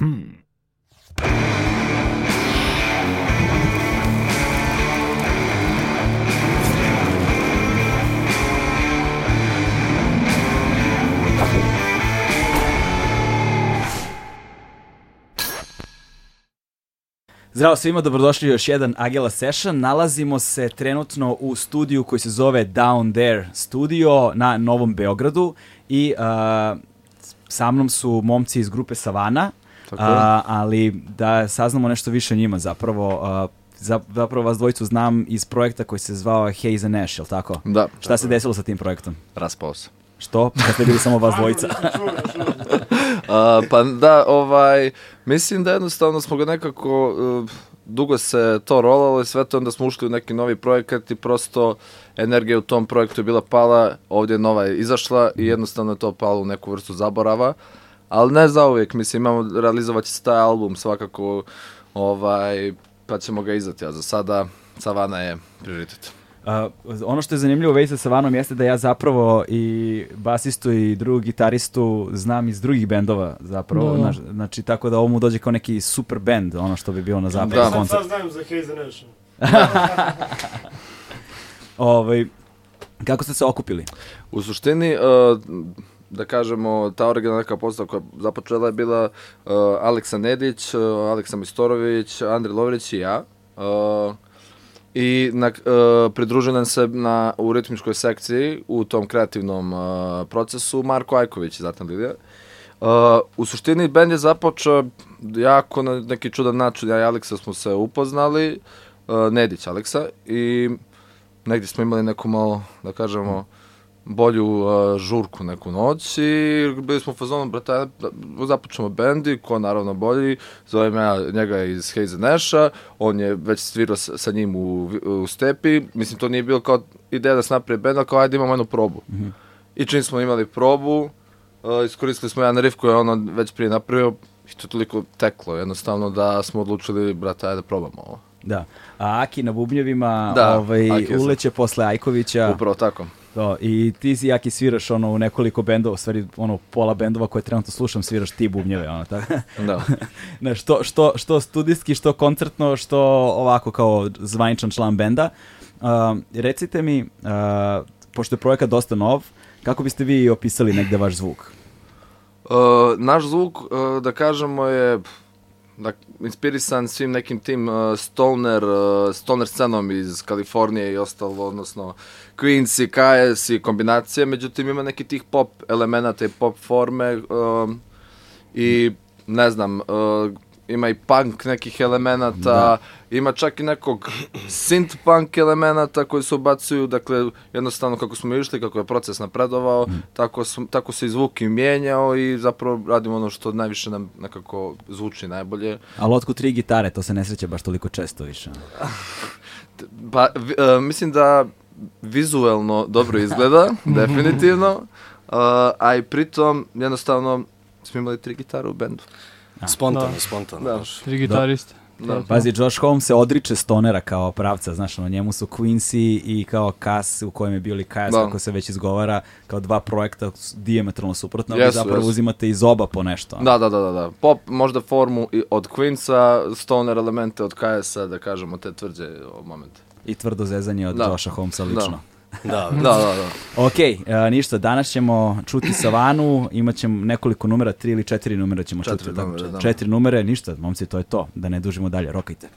Hmm. Zdravo svima, dobrodošli u još jedan Agela Session. Nalazimo se trenutno u studiju koji se zove Down There Studio na Novom Beogradu i uh, sa mnom su momci iz grupe Savana, Tako je. a, ali da saznamo nešto više o njima zapravo. Uh, za- zapravo vas dvojicu znam iz projekta koji se zvao Haze and Ash, jel tako? Da. Šta se desilo sa tim projektom? Raspao se. Što? Kad ste bili samo vas dvojica? A, pa da, ovaj, mislim da jednostavno smo ga nekako, uh, dugo se to rolalo i sve to, onda smo ušli u neki novi projekat i prosto energija u tom projektu je bila pala, ovdje je nova izašla i jednostavno je to palo u neku vrstu zaborava, ali ne za uvijek, mislim, imamo, realizovat će se taj album svakako, ovaj, pa ćemo ga izdati, a za sada Savana je prioritet. Uh, ono što je zanimljivo u vezi sa Savanom jeste da ja zapravo i basistu i drugog gitaristu znam iz drugih bendova zapravo. Da, da. Znači tako da ovo mu dođe kao neki super band, ono što bi bilo na zapadu Da. Koncert. sad znam za Haze Nation. Ovaj, kako ste se okupili? U suštini, uh, da kažemo, ta originalna neka postava koja započela je bila uh, Aleksa Nedić, uh, Aleksa Mistorović, Andrej Lovrić i ja. Uh, I na, uh, pridružio nam se na, u ritmičkoj sekciji u tom kreativnom uh, procesu Marko Ajković iz Zlatna Lilija. Uh, u suštini bend je započeo jako na neki čudan način. Ja i Aleksa smo se upoznali, uh, Nedić Aleksa, i negdje smo imali neku malo, da kažemo, bolju uh, žurku neku noć i bili smo u fazonu, brate, da započnemo bend i ko naravno bolji, zovem ja njega iz Haze Nasha, on je već svirao sa, sa njim u, u stepi, mislim to nije bilo kao ideja da se napravi bend, ali kao ajde imamo jednu probu. I čim smo imali probu, uh, iskoristili smo jedan riff koji je ono već prije napravio i to je toliko teklo jednostavno da smo odlučili, brate, ajde da probamo ovo. Da. A Aki na bubnjevima Da, ovaj, uleće posle Ajkovića. Upravo tako. To, I ti si Aki sviraš ono u nekoliko bendova, u stvari ono pola bendova koje trenutno slušam sviraš ti bubnjeve. Ono, tako. Da. Ne, što, što, što studijski, što koncertno, što ovako kao zvaničan član benda. Um, recite mi, uh, pošto je projekat dosta nov, kako biste vi opisali negde vaš zvuk? Uh, naš zvuk, uh, da kažemo, je da, inspirisan svim nekim tim uh, stoner, uh, stoner scenom iz Kalifornije i ostalo, odnosno Queens i KS i kombinacije, međutim ima neki tih pop elemenata i pop forme um, i ne znam, uh, ima i punk nekih elemenata, ima čak i nekog synth punk elemenata koji se ubacuju, dakle jednostavno kako smo išli, kako je proces napredovao, tako, smo, tako se i zvuk i mijenjao i zapravo radimo ono što najviše nam nekako zvuči najbolje. Ali otkud tri gitare, to se ne sreće baš toliko često više. Pa, vi- e, mislim da vizuelno dobro izgleda, definitivno, uh, a i pritom jednostavno smo imali tri gitare u bendu. Spontano, spontano. Da. baš. Tri gitariste. Da. Pazi, Josh Holmes se odriče stonera kao pravca, znaš, ono, njemu su Quincy i kao Cass, u kojem je bio li Cass, Da. kako se već izgovara, kao dva projekta s- dijametralno suprotno, vi Jesu, zapravo jesu. uzimate iz oba po nešto. Da, da, da, da, da. Pop možda formu i od Queensa, stoner elemente od KS-a, da kažemo, te tvrđe momente. I tvrdo zezanje od Da. Josha Holmesa lično. Da, Da, da, da. Ok, e, ništa, danas ćemo čuti Savanu, imat ćemo nekoliko numera, tri ili četiri numera ćemo Četiri čuti. numere, da. Četiri numere, ništa, momci, to je to, da ne dužimo dalje, rokajte.